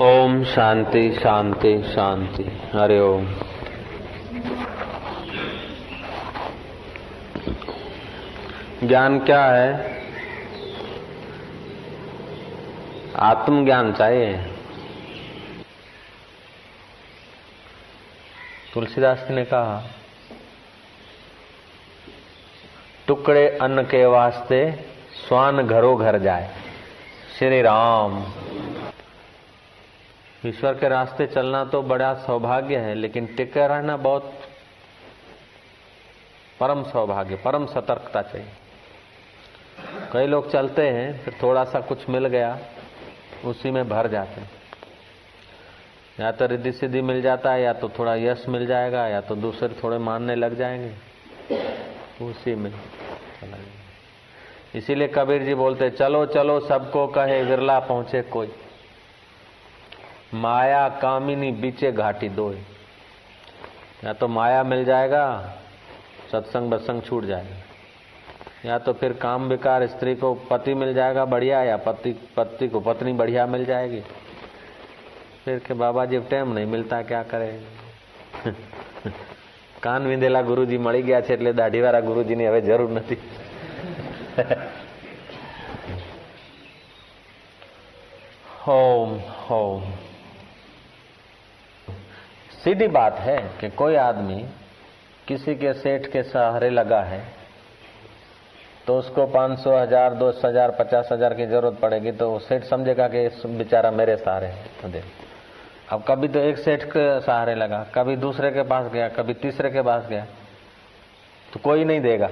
ओम शांति शांति शांति। हरे ओम। ज्ञान क्या है? आत्मज्ञान चाहिए। तुलसीदास ने कहा, टुकड़े अन्न के वास्ते स्वान घरों घर जाए। श्री राम। ईश्वर के रास्ते चलना तो बड़ा सौभाग्य है, लेकिन टिके रहना बहुत परम सौभाग्य, परम सतर्कता चाहिए। कई लोग चलते हैं, फिर थोड़ा सा कुछ मिल गया, उसी में भर जाते हैं। या तो रिद्धि सिद्धि मिल जाता है, या तो थोड़ा यश मिल जाएगा, या तो दूसरे थोड़े मानने लग जाएँगे, उसी में इसीलिए कबीर जी बोलते चलो चलो, सबको कहे, विरला पहुँचे कोई। माया कामिनी बीचे घाटी दो या तो माया मिल जाएगा सत्संग बत्संग छूट जाएगा या तो फिर काम बेकार स्त्री को पति मिल जाएगा बढ़िया या पति पति को पत्नी बढ़िया मिल जाएगी फिर के बाबा जी टाइम नहीं मिलता क्या करे કાન વિંધેલા ગુરુજી મળી ગયા છે એટલે દાઢીવાળા ગુરુજીની હવે જરૂર નથી હોમ હોમ सीधी बात है कि कोई आदमी किसी के सेठ के सहारे लगा है तो उसको पाँच सौ, हज़ार, दो हज़ार, पचास हज़ार की ज़रूरत पड़ेगी तो सेठ समझेगा कि बेचारा मेरे सहारे है। तो दे। अब कभी तो एक सेठ के सहारे लगा, कभी दूसरे के पास गया, कभी तीसरे के पास गया तो कोई नहीं देगा।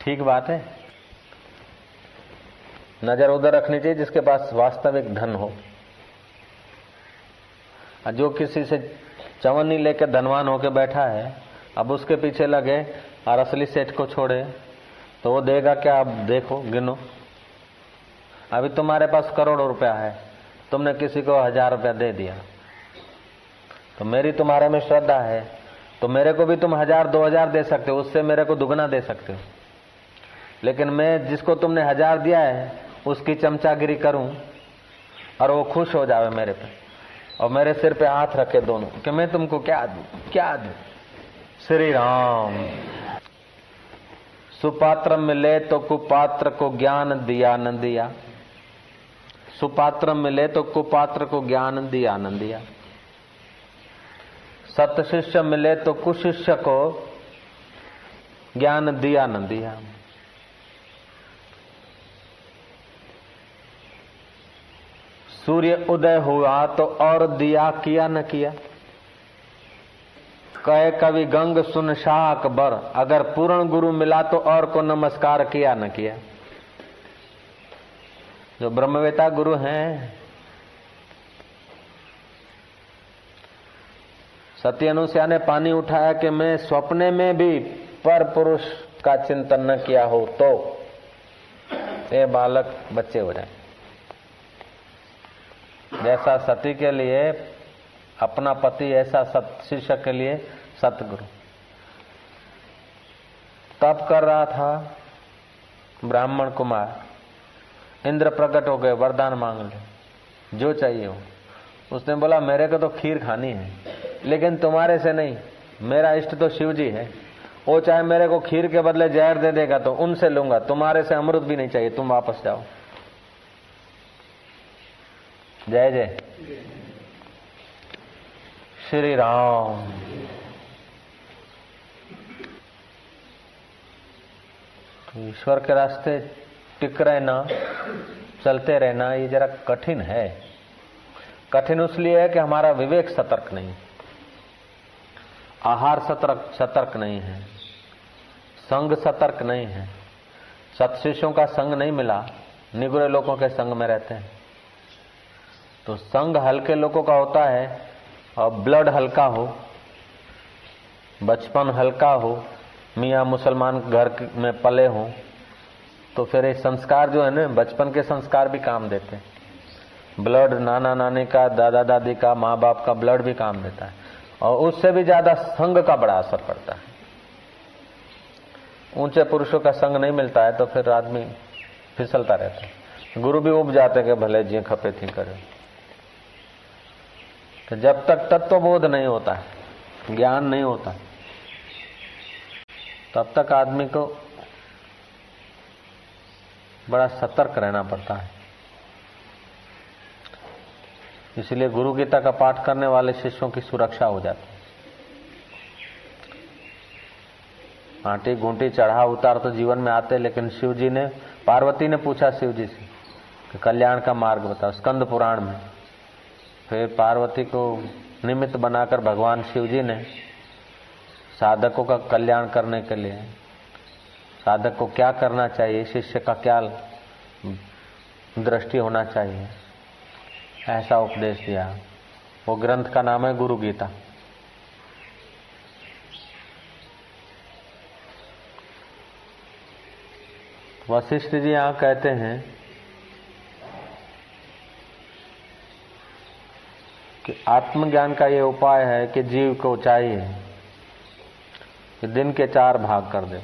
ठीक बात है? नज़र उधर रखनी चाहिए जिसके पास वास्तविक धन हो। जो किसी से चवन्नी लेकर धनवान होके बैठा है, अब उसके पीछे लगे और असली सेठ को छोड़े। तो वो देगा, क्या अब देखो, गिनो। अभी तुम्हारे पास करोड़ों रुपया है। तुमने किसी को हज़ार रुपया दे दिया। तो मेरी तुम्हारे में श्रद्धा है। तो मेरे को भी तुम हज़ार, दो हज़ार दे सकते हो। उससे मेरे को दुगना दे सकते हो। लेकिन मैं जिसको तुमने हज़ार दिया है, उसकी चमचागिरी करूँ और वो खुश हो जावे मेरे पे। और मेरे सिर पे हाथ रखे दोनों, कि मैं तुमको क्या दू? क्या दू? श्री राम सुपात्र मिले तो कुपात्र को ज्ञान दिया न दिया सुपात्र मिले तो कुपात्र को ज्ञान दिया न दिया सत शिष्य मिले तो कुशिष्य को ज्ञान दिया न दिया सूर्य उदय हुआ तो और दिया किया न किया? कहे कवि, गंग सुन शाह अकबर अगर पूर्ण गुरु मिला तो और को नमस्कार किया न किया? जो ब्रह्मवेता गुरु हैं सत्य सत्यनुष्या ने पानी उठाया कि मैं स्वप्ने में भी पर पुरुष का चिंतन न किया हो तो ये बालक बच्चे हो जाए। जैसा सती के लिए, अपना पति ऐसा सत, शिष्य के लिए सतगुरु। तप कर रहा था ब्राह्मण कुमार। इंद्र प्रकट हो गए, वरदान मांग ले। जो चाहिए हो। उसने बोला, मेरे को तो खीर खानी है, लेकिन तुम्हारे से नहीं। मेरा इष्ट तो शिव जी है। वो चाहे मेरे को खीर के बदले जहर दे देगा तो उनसे लूँगा। तुम्हारे से अमृत भी नहीं चाहिए, तुम वापस जाओ। जय जय। श्री राम। ईश्वर के रास्ते टिक रहना, चलते रहना, ये जरा कठिन है। कठिन इसलिए है कि हमारा विवेक सतर्क नहीं आहार सतर्क सतर्क नहीं है। संग सतर्क नहीं है। सत्शिष्यों का संग नहीं मिला। निगुरे लोगों के संग में रहते हैं। तो संग हल्के लोगों का होता है, और ब्लड हल्का हो, बचपन हल्का हो, मियाँ मुसलमान घर में पले हो तो फिर ये संस्कार जो है ना, बचपन के संस्कार भी काम देते हैं। ब्लड नाना नानी का, दादा दादी का, माँ बाप का ब्लड भी काम देता है, और उससे भी ज़्यादा संग का बड़ा असर पड़ता है। ऊँचे पुरुषों का संग नहीं मिलता है तो फिर आदमी फिसलता रहता है। गुरु भी उब जाते हैं कि भले जी खपे थी करे। तो जब तक तत्वबोध नहीं होता है ज्ञान नहीं होता, तब तक आदमी को बड़ा सतर्क रहना पड़ता है। इसलिए गुरु गीता का पाठ करने वाले शिष्यों की सुरक्षा हो जाती है। आंटी घूंटी चढ़ा उतार तो जीवन में आते, लेकिन शिव जी ने, पार्वती ने पूछा शिव जी से कि कल्याण का मार्ग बताओ, स्कंद पुराण में। फिर पार्वती को निमित्त बनाकर भगवान शिव जी ने साधकों का कल्याण करने के लिए, साधक को क्या करना चाहिए, शिष्य का क्या दृष्टि होना चाहिए, ऐसा उपदेश दिया। वो ग्रंथ का नाम है गुरु गीता। वशिष्ठ जी यहाँ कहते हैं कि आत्मज्ञान का ये उपाय है कि जीव को चाहिए कि दिन के चार भाग कर दे।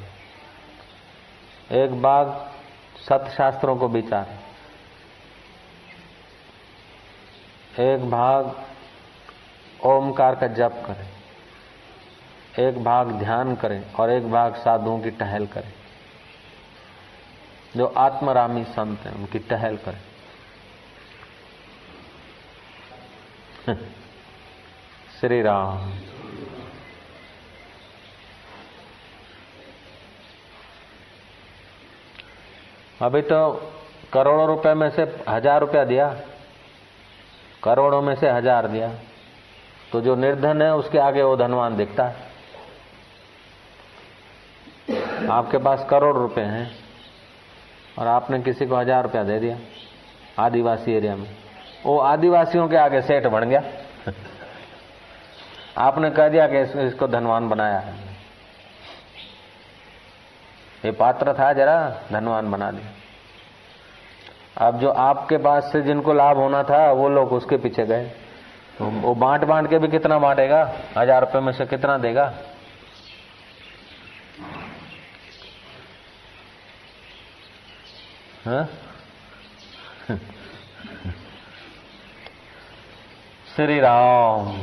एक भाग सत शास्त्रों को विचार। एक भाग ओमकार का जप करें। एक भाग ध्यान करें और एक भाग साधुओं की टहल करें। जो आत्मरामी संत हैं, उनकी टहल करें। श्री राम। अभी तो करोड़ों रुपए में से हज़ार रुपया दिया। करोड़ों में से हज़ार दिया। तो जो निर्धन है, उसके आगे वो धनवान दिखता है। आपके पास करोड़ रुपए हैं और आपने किसी को हज़ार रुपया दे दिया आदिवासी एरिया में। वो आदिवासियों के आगे सेठ बन गया। आपने कह दिया कि इसको धनवान बनाया है। ये पात्र था जरा, धनवान बना दिया। अब जो आपके पास से जिनको लाभ होना था, वो लोग उसके पीछे गए। तो वो बांट बांट के भी कितना बांटेगा? हज़ार रुपए में से कितना देगा? हाँ? श्री राम।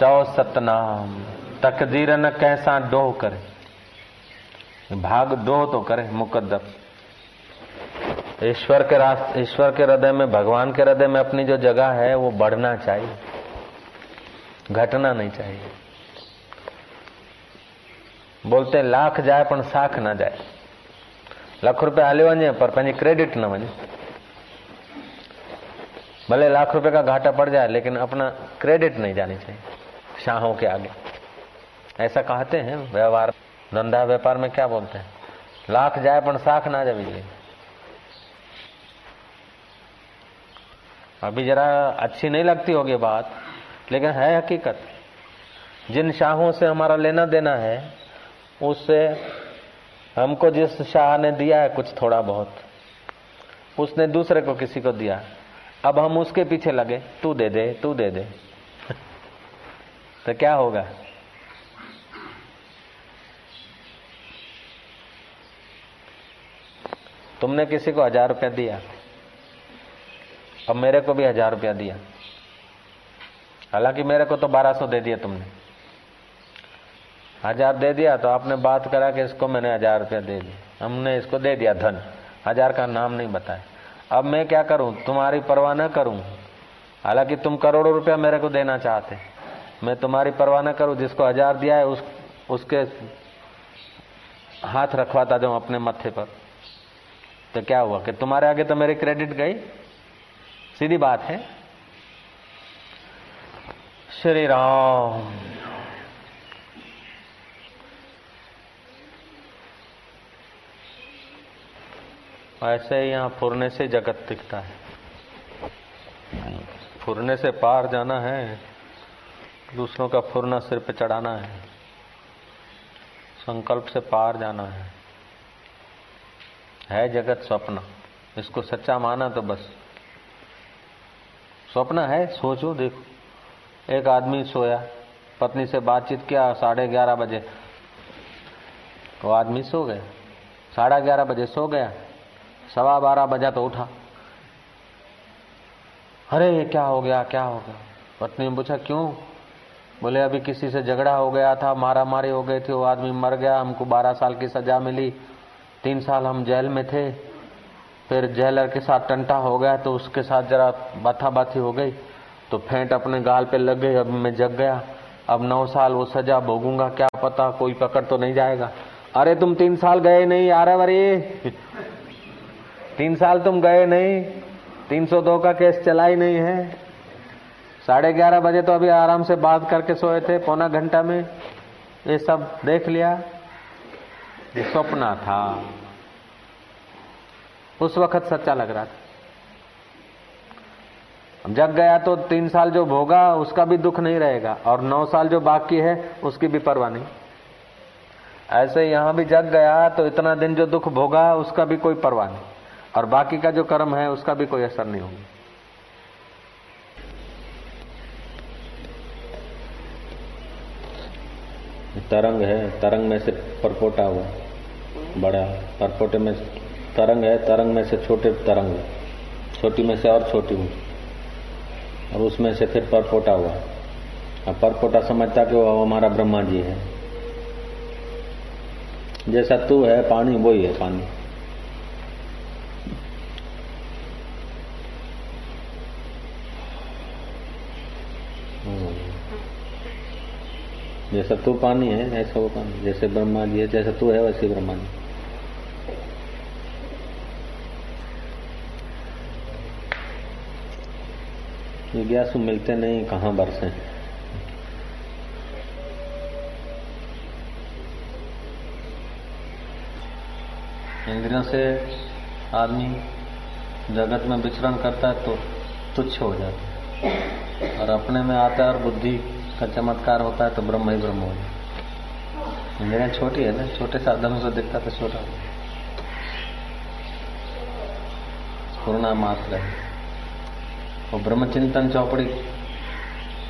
चौ सतनाम। तकदीर न कैसा डोह करे। भाग डोह तो करे मुकद्दर। ईश्वर के रास्ते ईश्वर के हृदय में, भगवान के हृदय में अपनी जो जगह है, वो बढ़ना चाहिए। घटना नहीं चाहिए। बोलते लाख जाए पर साख ना जाए। लख रुपया हले वञे पर क्रेडिट न वञे भले लाख रुपए का घाटा पड़ जाए, लेकिन अपना क्रेडिट नहीं जानी चाहिए। शाहों के आगे। ऐसा कहते हैं, व्यवहार, धंधा व्यापार में क्या बोलते हैं? लाख जाए पर साख ना जाए अभी जरा अच्छी नहीं लगती होगी बात, लेकिन है हकीकत। जिन शाहों से हमारा लेना देना है, उससे हमको जिस शाह ने दिया है, कुछ थोड़ा बहुत। उसने दूसरे को किसी को दिया। अब हम उसके पीछे लगे, तू दे दे, तू दे दे। तो क्या होगा? तुमने किसी को हज़ार रुपया दिया, अब मेरे को भी हज़ार रुपया दिया। हालाँकि मेरे को तो बारह सौ दे दिया तुमने। हज़ार दे दिया तो आपने बात करा कि इसको मैंने हज़ार रुपया दे दिया। हमने इसको दे दिया धन। हज़ार का नाम नहीं बताया। अब मैं क्या करूँ? तुम्हारी परवाह न करूँ। हालाँकि तुम करोड़ों रुपया मेरे को देना चाहते मैं तुम्हारी परवाह न करूँ, जिसको हज़ार दिया है, उस, उसके हाथ रखवाता जाऊँ अपने मत्थे पर। तो क्या हुआ कि तुम्हारे आगे तो मेरी क्रेडिट गई? सीधी बात है। श्री राम। ऐसे ही यहाँ फुरने से जगत दिखता है। फुरने से पार जाना है, दूसरों का फुरना सिर पे चढ़ाना है, संकल्प से पार जाना है। है जगत स्वप्न, इसको सच्चा माना तो बस। स्वप्न है, सोचो, देखो। एक आदमी सोया, पत्नी से बातचीत किया, साढ़े ग्यारह बजे। वो आदमी सो गया, साढ़े ग्यारह बजे सो गया। सवा बारह बजा तो उठा। अरे, ये क्या हो गया, क्या हो गया? पत्नी ने पूछा, क्यों? बोले, अभी किसी से झगड़ा हो गया था मारा मारी हो गई थी, वो आदमी मर गया, हमको बारह साल की सजा मिली, तीन साल हम जेल में थे, फिर जेलर के साथ टंटा हो गया तो उसके साथ जरा बाथा बाथी हो गई तो फेंट अपने गाल पे लग गई, अब मैं जग गया। अब नौ साल वो सजा भोगूँगा, क्या पता, कोई पकड़ तो नहीं जाएगा। अरे, तुम तीन साल गए नहीं आ रहे वरी तीन साल तुम गए नहीं, तीन सौ दो का केस चला ही नहीं है। साढ़े ग्यारह बजे तो अभी आराम से बात करके सोए थे, पौना घंटा में। ये सब देख लिया। ये सपना था। उस वक्त सच्चा लग रहा था। जग गया तो तीन साल जो भोगा, उसका भी दुख नहीं रहेगा। और नौ साल जो बाकी है, उसकी भी परवाह नहीं। ऐसे यहाँ भी जग गया तो इतना दिन जो दुख भोगा, उसका भी कोई परवाह नहीं। और बाकी का जो कर्म है, उसका भी कोई असर नहीं होगा। तरंग है, तरंग में से परपोटा हुआ, बड़ा। परपोटे में तरंग है, तरंग में से छोटे तरंग छोटी में से और छोटी हुई। और उसमें से फिर परपोटा हुआ। अब परपोटा समझता कि वो हमारा ब्रह्मा जी है। जैसा तू है, पानी वही है पानी। जैसा तू पानी है ऐसा वो पानी जैसे ब्रह्मा जी है, जैसा तू है, वैसे ब्रह्मा जी जिज्ञासु मिलते नहीं, कहाँ बरसे? इंद्रियों से आदमी जगत में विचरण करता है तो तुच्छ हो जाता है। और अपने में आता है और बुद्धि का चमत्कार होता है तो ब्रह्म ही ब्रह्म हो जाए इंद्रिया छोटी है ना, छोटे साधनों से दिखता तो छोटा हो पूर्णा मात्र है। वो ब्रह्म चिंतन चौपड़ी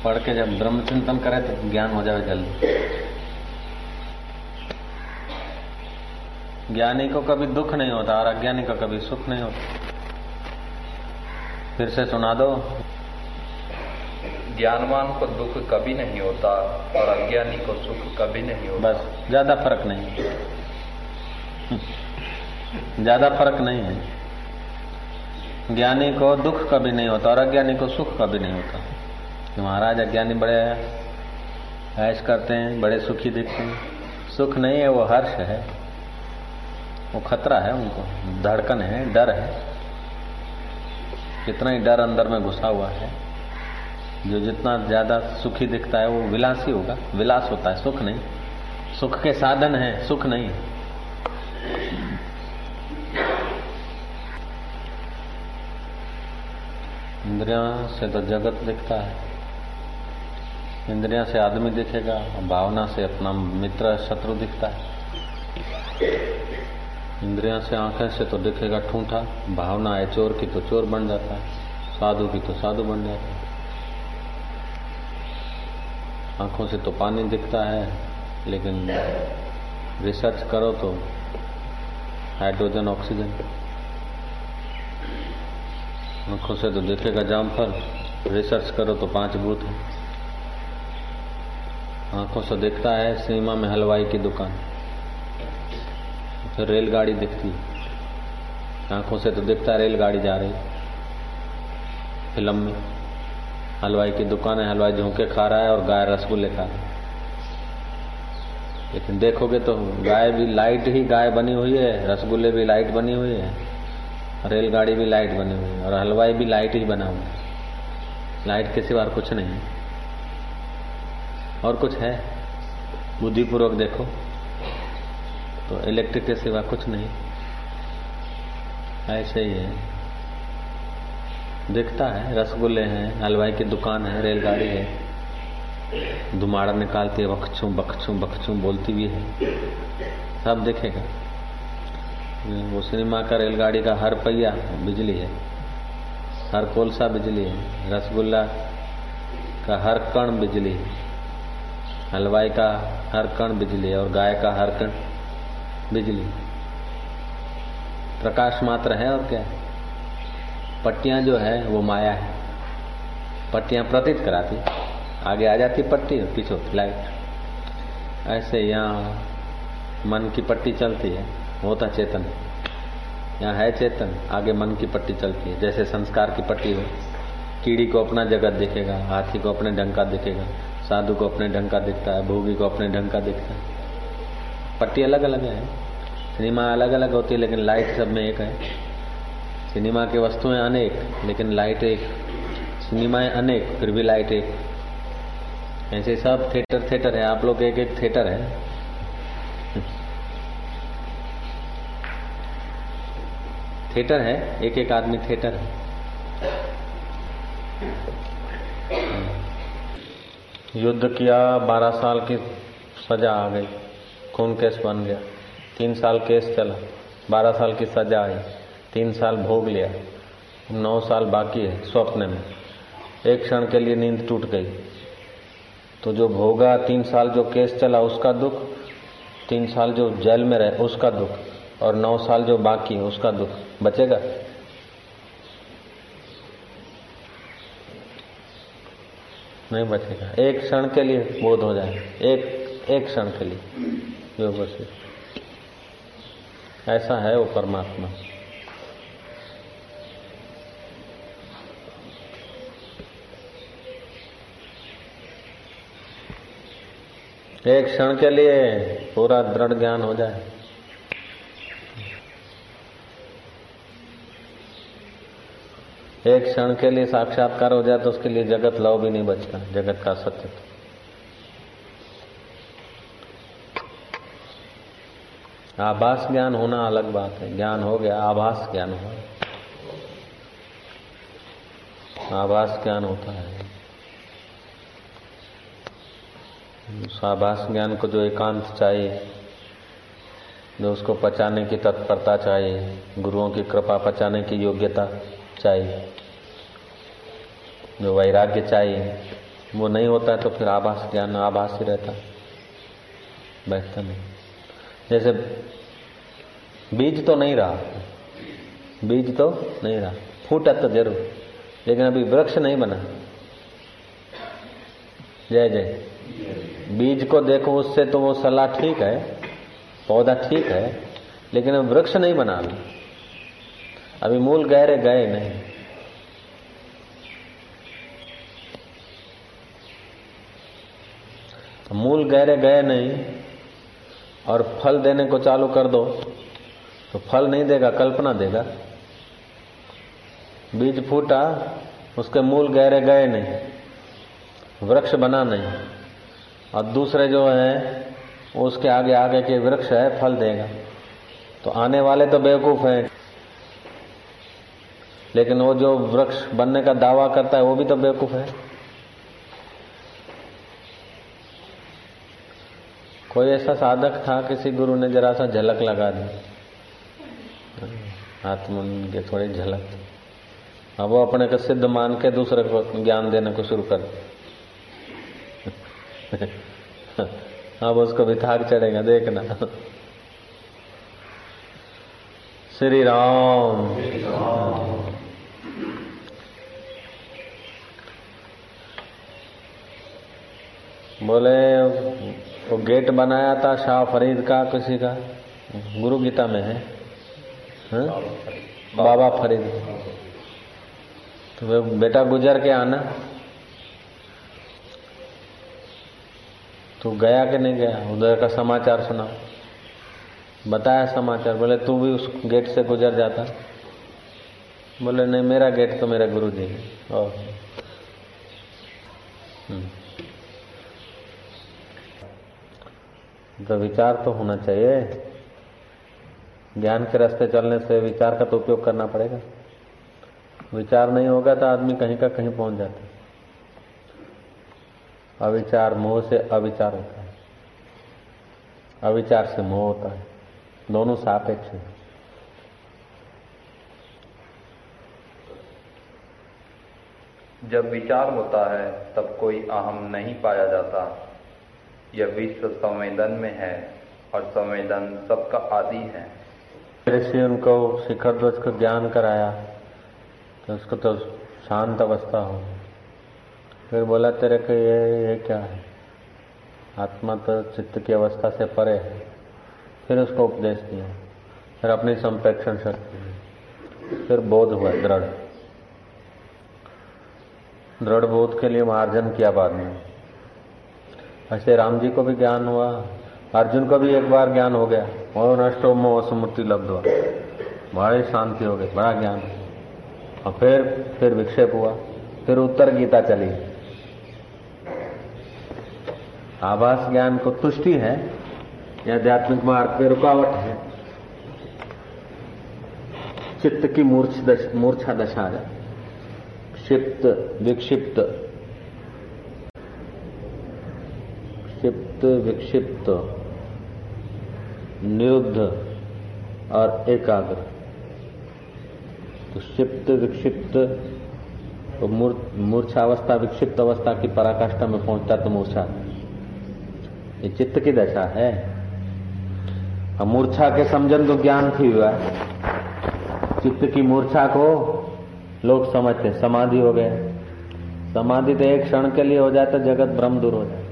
पढ़ के जब ब्रह्मचिंतन करे तो ज्ञान हो जाए जल्दी। ज्ञानी को कभी दुख नहीं होता और अज्ञानी को कभी सुख नहीं होता। फिर से सुना दो। ज्ञानवान को दुख कभी नहीं होता और अज्ञानी को सुख कभी नहीं होता। बस, ज़्यादा फ़र्क नहीं। ज़्यादा फ़र्क नहीं है। ज्ञानी को दुख कभी नहीं होता और अज्ञानी को सुख कभी नहीं होता। महाराज, अज्ञानी बड़े ऐश करते हैं, बड़े सुखी दिखते हैं। सुख नहीं है, वो हर्ष है। वो खतरा है उनको। धड़कन है, डर है। कितना ही डर अंदर में घुसा हुआ है। जो जितना ज़्यादा सुखी दिखता है, वो विलासी होगा। विलास होता है, सुख नहीं। सुख के साधन है, सुख नहीं। इंद्रिया से तो जगत दिखता है। इंद्रिया से आदमी दिखेगा, भावना से अपना मित्र, शत्रु दिखता है। इंद्रिया से आँखें से तो दिखेगा ठूठा, भावना है, चोर की तो चोर बन जाता है, साधु की तो साधु बन जाता है। आँखों से तो पानी दिखता है, लेकिन रिसर्च करो तो हाइड्रोजन, ऑक्सीजन। आँखों से तो देखेगा जामफल रिसर्च करो तो पाँच भूत है। आँखों से दिखता है सीमा में हलवाई की दुकान। फिर रेलगाड़ी दिखती आँखों से तो दिखता है रेलगाड़ी जा रही फ़िल्म में। हलवाई की दुकान है, हलवाई झोंके खा रहा है और गाय रसगुल्ले खा रहा है। लेकिन देखोगे तो गाय भी लाइट ही गाय बनी हुई है, रसगुल्ले भी लाइट बनी हुई है, रेलगाड़ी भी लाइट बनी हुई है और हलवाई भी लाइट ही बना हुआ है। लाइट के सिवा कुछ नहीं और कुछ है? बुद्धिपूर्वक देखो तो इलेक्ट्रिक के सिवा कुछ नहीं। ऐसे ही है। दिखता है, रसगुल्ले हैं, हलवाई की दुकान है, रेलगाड़ी है। धुमाड़ा निकालती है, बखचू बखचू बखचू बोलती भी है। सब देखेगा। वो सिनेमा का रेलगाड़ी का हर पहिया बिजली है। हर कोलसा बिजली है। रसगुल्ला का हर कण बिजली है। हलवाई का हर कण बिजली है और गाय का हर कण बिजली प्रकाश मात्र है और क्या है? पट्टियाँ जो है, वो माया है। पट्टियाँ प्रतीत कराती। आगे आ जाती पट्टी और पीछे लाइट। ऐसे यहाँ मन की पट्टी चलती है। होता चेतन। यहाँ है चेतन। आगे मन की पट्टी चलती है। जैसे संस्कार की पट्टी हो। कीड़ी को अपना जगत दिखेगा। हाथी को अपने ढंग का दिखेगा। साधु को अपने ढंग का दिखता है। भोगी को अपने ढंग का दिखता है। पट्टी अलग अलग है। सिनेमा अलग अलग होती है, लेकिन लाइट सब में एक है। सिनेमा की वस्तुएँ अनेक, लेकिन लाइट एक सिनेमाएँ अनेक, फिर भी लाइट। एक ऐसे सब थिएटर थिएटर है। आप लोग एक एक थिएटर है। थिएटर है एक एक आदमी थिएटर है। युद्ध किया, बारह साल की सजा आ गई। खून केस बन गया। तीन साल केस चला। बारह साल की सजा आई। तीन साल भोग लिया। नौ साल बाकी है स्वप्न में। एक क्षण के लिए नींद टूट गई। तो जो भोगा, तीन साल जो केस चला उसका दुख, तीन साल जो जेल में रहे उसका दुख, और नौ साल जो बाकी है उसका दुख। बचेगा? नहीं बचेगा। एक क्षण के लिए बोध हो जाए। एक एक क्षण के लिए। जो बचे। ऐसा है वो परमात्मा। एक क्षण के लिए पूरा दृढ़ ज्ञान हो जाए। एक क्षण के लिए साक्षात्कार हो जाए तो उसके लिए जगत लव भी नहीं बचता, जगत का सत्य। आभास ज्ञान होना अलग बात है। ज्ञान हो गया, आभास ज्ञान हुआ आभास ज्ञान होता है। आभास ज्ञान को जो एकांत चाहिए, जो उसको पचाने की तत्परता चाहिए, गुरुओं की कृपा पचाने की योग्यता चाहिए, जो वैराग्य चाहिए, वो नहीं होता है तो फिर आभास ज्ञान, आभास ही रहता बैठता नहीं। जैसे बीज तो नहीं रहा, बीज तो नहीं रहा, फूटा तो ज़रूर, लेकिन अभी वृक्ष नहीं बना। जय जय। बीज को देखो, उससे तो वो सलाह ठीक है, पौधा ठीक है, लेकिन अब वृक्ष नहीं बना अभी अभी मूल गहरे गए नहीं। मूल गहरे गए नहीं, और फल देने को चालू कर दो तो फल नहीं देगा, कल्पना देगा। बीज फूटा, उसके मूल गहरे गए नहीं। वृक्ष बना नहीं। और दूसरे जो है उसके आगे आगे के वृक्ष है, फल देगा। तो आने वाले तो बेवकूफ़ हैं। लेकिन वो जो वृक्ष बनने का दावा करता है, वो भी तो बेवकूफ़ है। कोई ऐसा साधक था, किसी गुरु ने जरा सा झलक लगा दी। आत्मन के थोड़ी झलक। अब वो अपने को सिद्ध मान के दूसरे को ज्ञान देने को शुरू कर अब उसको भी थाक चढ़ेगा, देखना। श्री राम बोले, वो गेट बनाया था शाह फरीद का, किसी का? गुरु गीता में है। हा? बाबा फरीद। तो बेटा गुजर के आना। तू गया कि नहीं गया? उधर का समाचार सुना बताया समाचार। बोले, तू भी उस गेट से गुजर जाता। बोले, नहीं, मेरा गेट तो मेरा गुरु जी है तो विचार तो होना चाहिए। ज्ञान के रास्ते चलने से विचार का तो उपयोग करना पड़ेगा। विचार नहीं होगा तो आदमी कहीं का कहीं पहुँच जाता। अविचार मोह से अविचार होता है। अविचार से मोह होता है। दोनों सापेक्ष हैं। जब विचार होता है तब कोई अहम नहीं पाया जाता। यह विश्व संवेदन में है और संवेदन सबका आदि है। ऋषि उनको शिखर ध्वज को ज्ञान कराया तो उसको तो शांत अवस्था हो फिर बोला, तेरे को ये ये क्या है? आत्मा तो चित्त की अवस्था से परे है। फिर उसको उपदेश दिया। फिर अपनी संप्रेक्षण शक्ति फिर बोध हुआ, दृढ़। दृढ़ बोध के लिए मार्जन किया बाद में। ऐसे राम जी को भी ज्ञान हुआ, अर्जुन को भी एक बार ज्ञान हो गया। और नष्टो मोह स्मृति लब्ध हुआ। बड़ी शांति हो गई बड़ा ज्ञान। और फिर फिर विक्षेप हुआ। फिर उत्तर गीता चली। आभास ज्ञान को तुष्टि है या आध्यात्मिक मार्ग पे रुकावट है? चित्त की मूर्छ दश, मूर्छा दशा है। क्षिप्त विक्षिप्त। क्षिप्त विक्षिप्त। निरुद्ध और एकाग्र। तो क्षिप्त विक्षिप्त तो मूर्छा अवस्था विक्षिप्त अवस्था की पराकाष्ठा में पहुँचता तो मूर्छा। ये चित्त की दशा है। अब मूर्छा के समझन तो ज्ञान थी हुआ। चित्त की मूर्छा को लोग समझते समाधि हो गए। समाधि तो एक क्षण के लिए हो जाए तो जगत भ्रम दूर हो जाए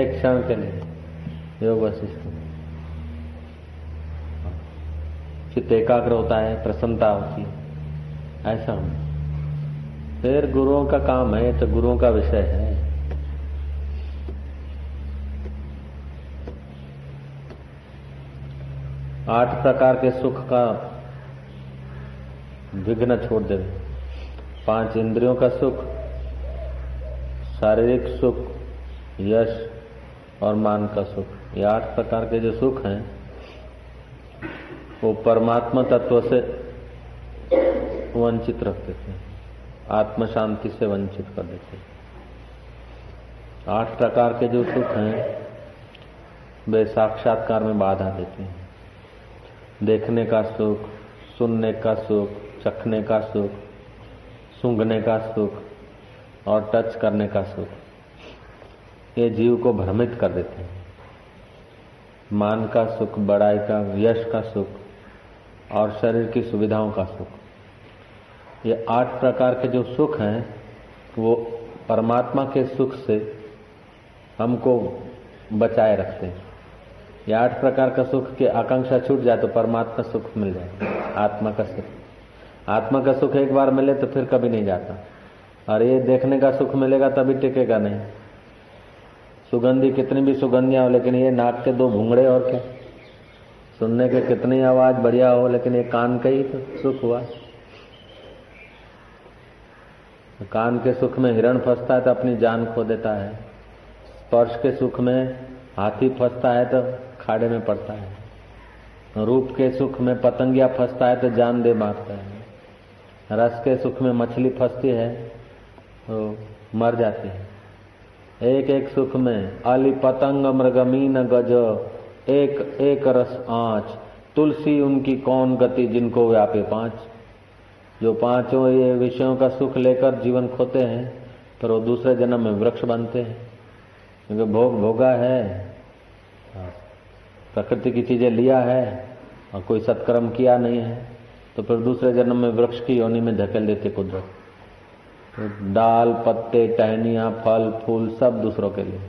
एक क्षण के लिए, योग वशिष्ठ। चित्त एकाग्र होता है, प्रसन्नता होती है। ऐसा। फिर गुरुओं का काम है तो गुरुओं का विषय है। आठ प्रकार के सुख का विघ्न छोड़ दे। पाँच इंद्रियों का सुख, शारीरिक सुख, यश और मान का सुख। ये आठ प्रकार के जो सुख हैं, वो परमात्मा तत्व से वंचित रख देते हैं आत्म शांति से वंचित कर देते हैं आठ प्रकार के जो सुख हैं, वे साक्षात्कार में बाधा देते हैं। देखने का सुख, सुनने का सुख, चखने का सुख, सूंघने का सुख और टच करने का सुख। ये जीव को भ्रमित कर देते हैं। मान का सुख, बड़ाई का यश का सुख और शरीर की सुविधाओं का सुख। ये आठ प्रकार के जो सुख हैं, वो परमात्मा के सुख से हमको बचाए रखते हैं। ये आठ प्रकार का सुख की आकांक्षा छूट जाए तो परमात्मा सुख मिल जाए, आत्मा का सुख। आत्मा का सुख एक बार मिले तो फिर कभी नहीं जाता। और ये देखने का सुख मिलेगा तभी टिकेगा नहीं। सुगंधी कितनी भी सुगंधियाँ हो, लेकिन ये नाक के दो भूंगड़े और क्या? सुनने के कितनी आवाज़ बढ़िया हो, लेकिन ये कान का ही तो सुख हुआ। कान के सुख में हिरण फंसता है तो अपनी जान खो देता है। स्पर्श के सुख में हाथी फंसता है तो खाड़े में पड़ता है। रूप के सुख में पतंगिया फंसता है तो जान दे मारता है। रस के सुख में मछली फंसती है तो मर जाती है। एक एक सुख में अली पतंग मृगमीन गज, एक एक रस आँच। तुलसी उनकी कौन गति जिनको व्यापे पाँच। जो पाँचों ये विषयों का सुख लेकर जीवन खोते हैं, पर वो दूसरे जन्म में वृक्ष बनते हैं। क्योंकि भोग भोगा है। प्रकृति की चीज़ें लिया है और कोई सत्कर्म किया नहीं है तो फिर दूसरे जन्म में वृक्ष की योनि में धकेल देते कुदरत। तो दाल, पत्ते, टहनिया, फल, फूल सब दूसरों के लिए।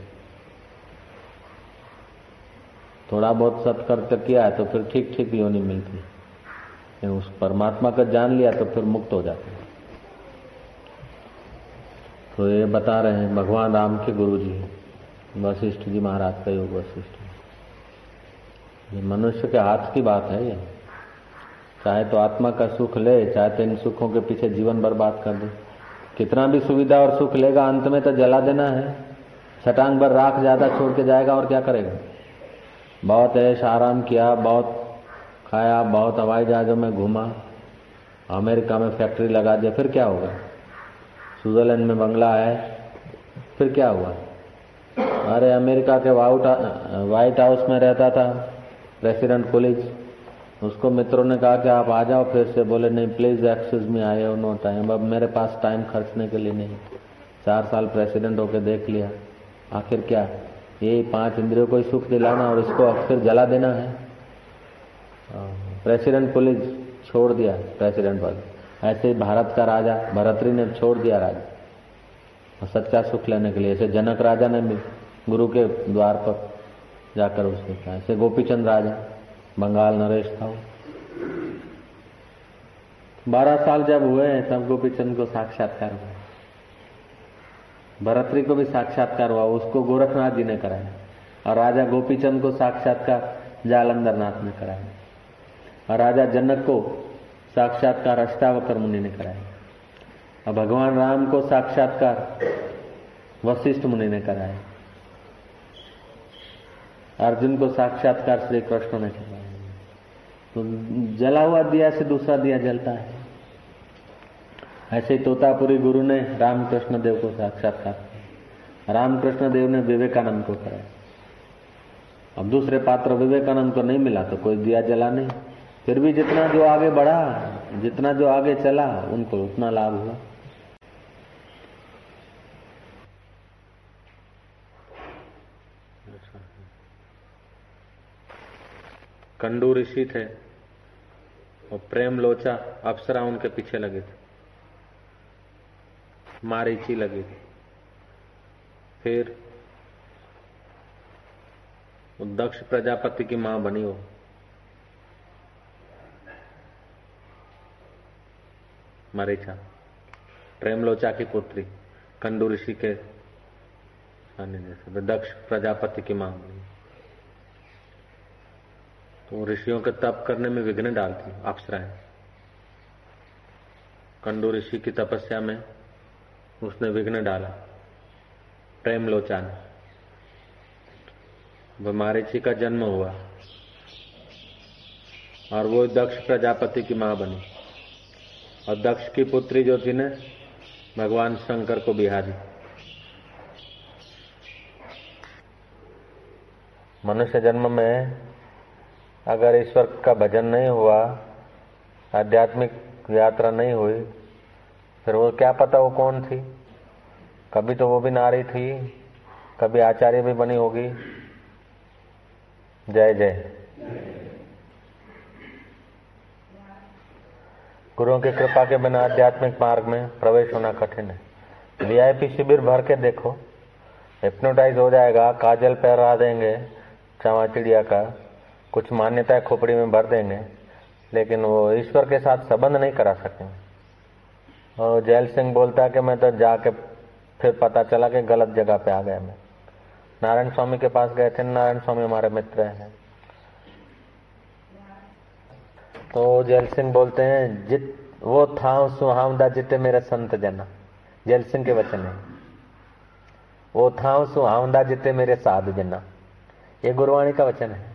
थोड़ा बहुत सत्कर्त किया है तो फिर ठीक ठीक योनि मिलती है। उस परमात्मा का जान लिया तो फिर मुक्त हो जाते तो ये बता रहे हैं भगवान राम के गुरु जी वशिष्ठ जी महाराज का योग वशिष्ठ। ये मनुष्य के हाथ की बात है ये। चाहे तो आत्मा का सुख ले, चाहे तो इन सुखों के पीछे जीवन बर्बाद कर दे। कितना भी सुविधा और सुख लेगा, अंत में तो जला देना है। छटांग भर राख ज़्यादा छोड़ के जाएगा और क्या करेगा? बहुत ऐश, आराम किया, बहुत खाया, बहुत हवाई जहाजों में घूमा। अमेरिका में फैक्ट्री लगा दिया, फिर क्या होगा? स्विट्जरलैंड में बंगला है, फिर क्या हुआ? अरे अमेरिका के वाउट व्हाइट हाउस में रहता था। प्रेसिडेंट पुलिस उसको मित्रों ने कहा कि आप आ जाओ, फिर से बोले, नहीं प्लीज़ एक्सक्यूज में आए हैव नो टाइम अब मेरे पास टाइम खर्चने के लिए नहीं। चार साल प्रेसिडेंट होके देख लिया। आखिर क्या? ये पाँच इंद्रियों को ही सुख दिलाना और इसको फिर जला देना है। प्रेसिडेंट पुलिस छोड़ दिया प्रेसिडेंट पद ऐसे भारत का राजा, भरतरी ने छोड़ दिया राजा। और सच्चा सुख लेने के लिए, ऐसे जनक राजा ने भी गुरु के द्वार पर जाकर उसने कहा, ऐसे गोपीचंद राजा, बंगाल नरेश था बारह साल जब हुए तब गोपीचंद को साक्षात्कार हुआ। भरतरी को भी साक्षात्कार हुआ, उसको गोरखनाथ जी ने कराया और राजा गोपीचंद को साक्षात्कार जालंधर नाथ ने कराया। और राजा जनक को साक्षात्कार अष्टावकर मुनि ने कराया। और भगवान राम को साक्षात्कार वशिष्ठ मुनि ने कराया। अर्जुन को साक्षात्कार श्री कृष्ण ने कराया तो जला हुआ दिया से दूसरा दिया जलता है। ऐसे ही तोतापुरी गुरु ने रामकृष्ण देव को साक्षात्कार किया। रामकृष्ण देव ने विवेकानंद को कराया। अब दूसरे पात्र विवेकानंद को नहीं मिला तो कोई दिया जला नहीं। फिर भी जितना जो आगे बढ़ा, जितना जो आगे चला, उनको उतना लाभ हुआ। कंडू ऋषि थे और प्रेम लोचा अप्सरा उनके पीछे लगे थे। मारीची लगी थी। फिर दक्ष प्रजापति की माँ बनी हो मरीचा प्रेमलोचा की पुत्री कंडू ऋषि के जैसे। दक्ष प्रजापति की माँ बनी। तो ऋषियों के तप करने में विघ्न डालती अप्सराएँ कंडू ऋषि की तपस्या में उसने विघ्न डाला, प्रेम लोचान। मारिची का जन्म हुआ, और वो दक्ष प्रजापति की माँ बनी। और दक्ष की पुत्री जो थी न, भगवान शंकर को बिहारी। मनुष्य जन्म में अगर ईश्वर का भजन नहीं हुआ, आध्यात्मिक यात्रा नहीं हुई, फिर वो क्या पता वो कौन थी? कभी तो वो भी नारी थी, कभी आचार्य भी बनी होगी। जय जय। गुरुओं की कृपा के बिना आध्यात्मिक मार्ग में प्रवेश होना कठिन है। वीआईपी शिविर भर के देखो। हिप्नोटाइज हो जाएगा, काजल पहरा देंगे चवा चिड़िया का। कुछ मान्यताएँ खोपड़ी में भर देंगे, लेकिन वो ईश्वर के साथ संबंध नहीं करा सकेंगे और जैल सिंह बोलता है कि मैं तो जाके फिर पता चला कि गलत जगह पे आ गया मैं। नारायण स्वामी के पास गए थे, नारायण स्वामी हमारे मित्र हैं। तो जैल सिंह बोलते हैं, जित, वो था सुहावदा जिते मेरे संत जना। जैल सिंह के वचन है। वो था सुहावदा जिते मेरे साधु जना। ये गुरुवाणी का वचन है।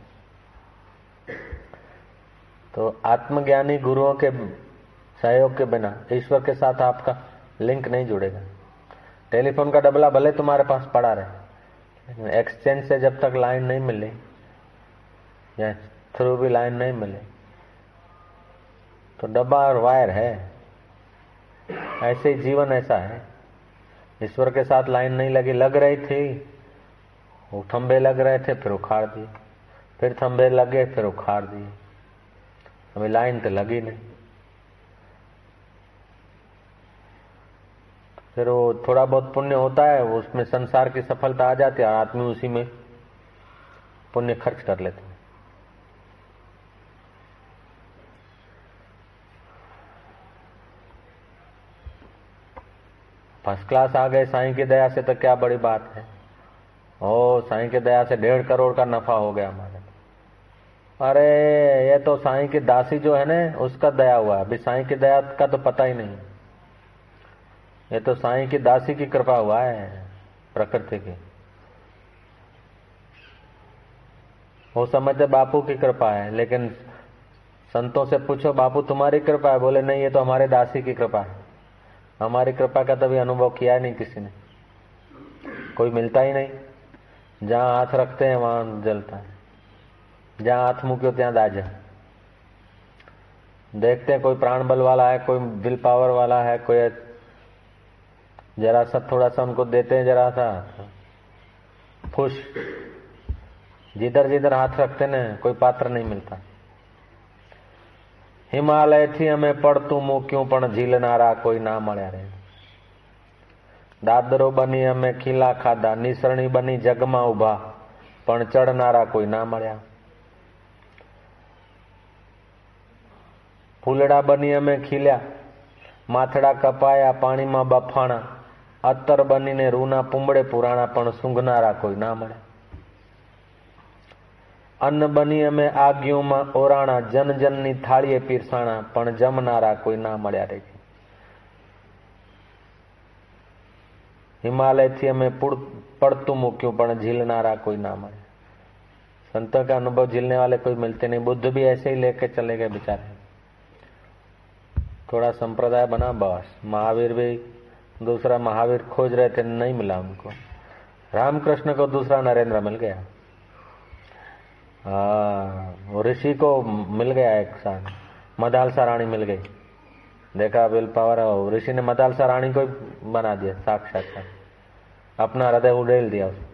तो आत्मज्ञानी गुरुओं के सहयोग के बिना, ईश्वर के साथ आपका लिंक नहीं जुड़ेगा। टेलीफोन का डबला भले तुम्हारे पास पड़ा रहे, लेकिन एक्सचेंज से जब तक लाइन नहीं मिले, या थ्रू भी लाइन नहीं मिले तो डब्बा और वायर है। ऐसे ही जीवन ऐसा है। ईश्वर के साथ लाइन नहीं लगी, लग रही थी, वो थंबे लग रहे थे, फिर उखाड़ दिए। फिर थंबे लगे, फिर उखाड़ दिए। अभी लाइन तो लगी नहीं। फिर वो थोड़ा बहुत पुण्य होता है, वो उसमें संसार की सफलता आ जाती है और आदमी उसी में पुण्य खर्च कर लेते हैं। फ़र्स्ट क्लास आ गए, साईं की दया से तो क्या बड़ी बात है। ओ, साईं की दया से डेढ़ करोड़ का नफा हो गया हमारे। अरे, ये तो साईं की दासी जो है ना, उसका दया हुआ अभी साईं की दया का तो पता ही नहीं। ये तो साईं की दासी की कृपा हुआ है, प्रकृति की। वो समझते बापू की कृपा है, लेकिन संतों से पूछो, बापू, तुम्हारी कृपा है? बोले, नहीं, ये तो हमारे दासी की कृपा है। हमारी कृपा का तभी अनुभव किया नहीं किसी ने। कोई मिलता ही नहीं। जहाँ हाथ रखते हैं, वहाँ जलता है। जहां हाथ मुक्यो त्या दाजा देखते हैं कोई प्राण बल वाला है कोई विल पावर वाला है कोई जरा सा थोड़ा सा उनको देते हैं जरा सा खुश जिधर जिधर हाथ रखते ना कोई पात्र नहीं मिलता હિમાલય થી અમે પડતું મૂક્યું પણ ઝીલનારા કોઈ ના મળ્યા રે દાદરો બની અમે ખીલા ખાધા નિસરણી બની જગમાં ઉભા પણ ચડનારા કોઈ ના મળ્યા ફૂલડા બની અમે ખીલ્યા માથડા કપાયા પાણીમાં બફાણા અત્તર બનીને રૂના પૂંબડે પુરાણા પણ સૂંઘનારા કોઈ ના મળે અન્ન બની અમે આગીઓમાં ઓરાણા જન જનની થાળીએ પીરસાણા પણ જમનારા કોઈ ના મળ્યા રે हिमालय અમે પડતું મૂક્યું પણ झीलनारा कोई ना મળે संतों का अनुभव झीलने वाले कोई मिलते नहीं बुद्ध भी ऐसे ही लेके चले गए बेचारे थोड़ा संप्रदाय बना, बस। महावीर भी दूसरा महावीर खोज रहे थे, नहीं मिला उनको। रामकृष्ण को दूसरा नरेंद्र मिल गया। हाँ ऋषि को मिल गया एक साथ। मदालसा रानी मिल गई। देखा, विल पावर ऋषि ने मदालसा रानी को बना दिया, साक्षात। अपना हृदय उड़ेल दिया उसको।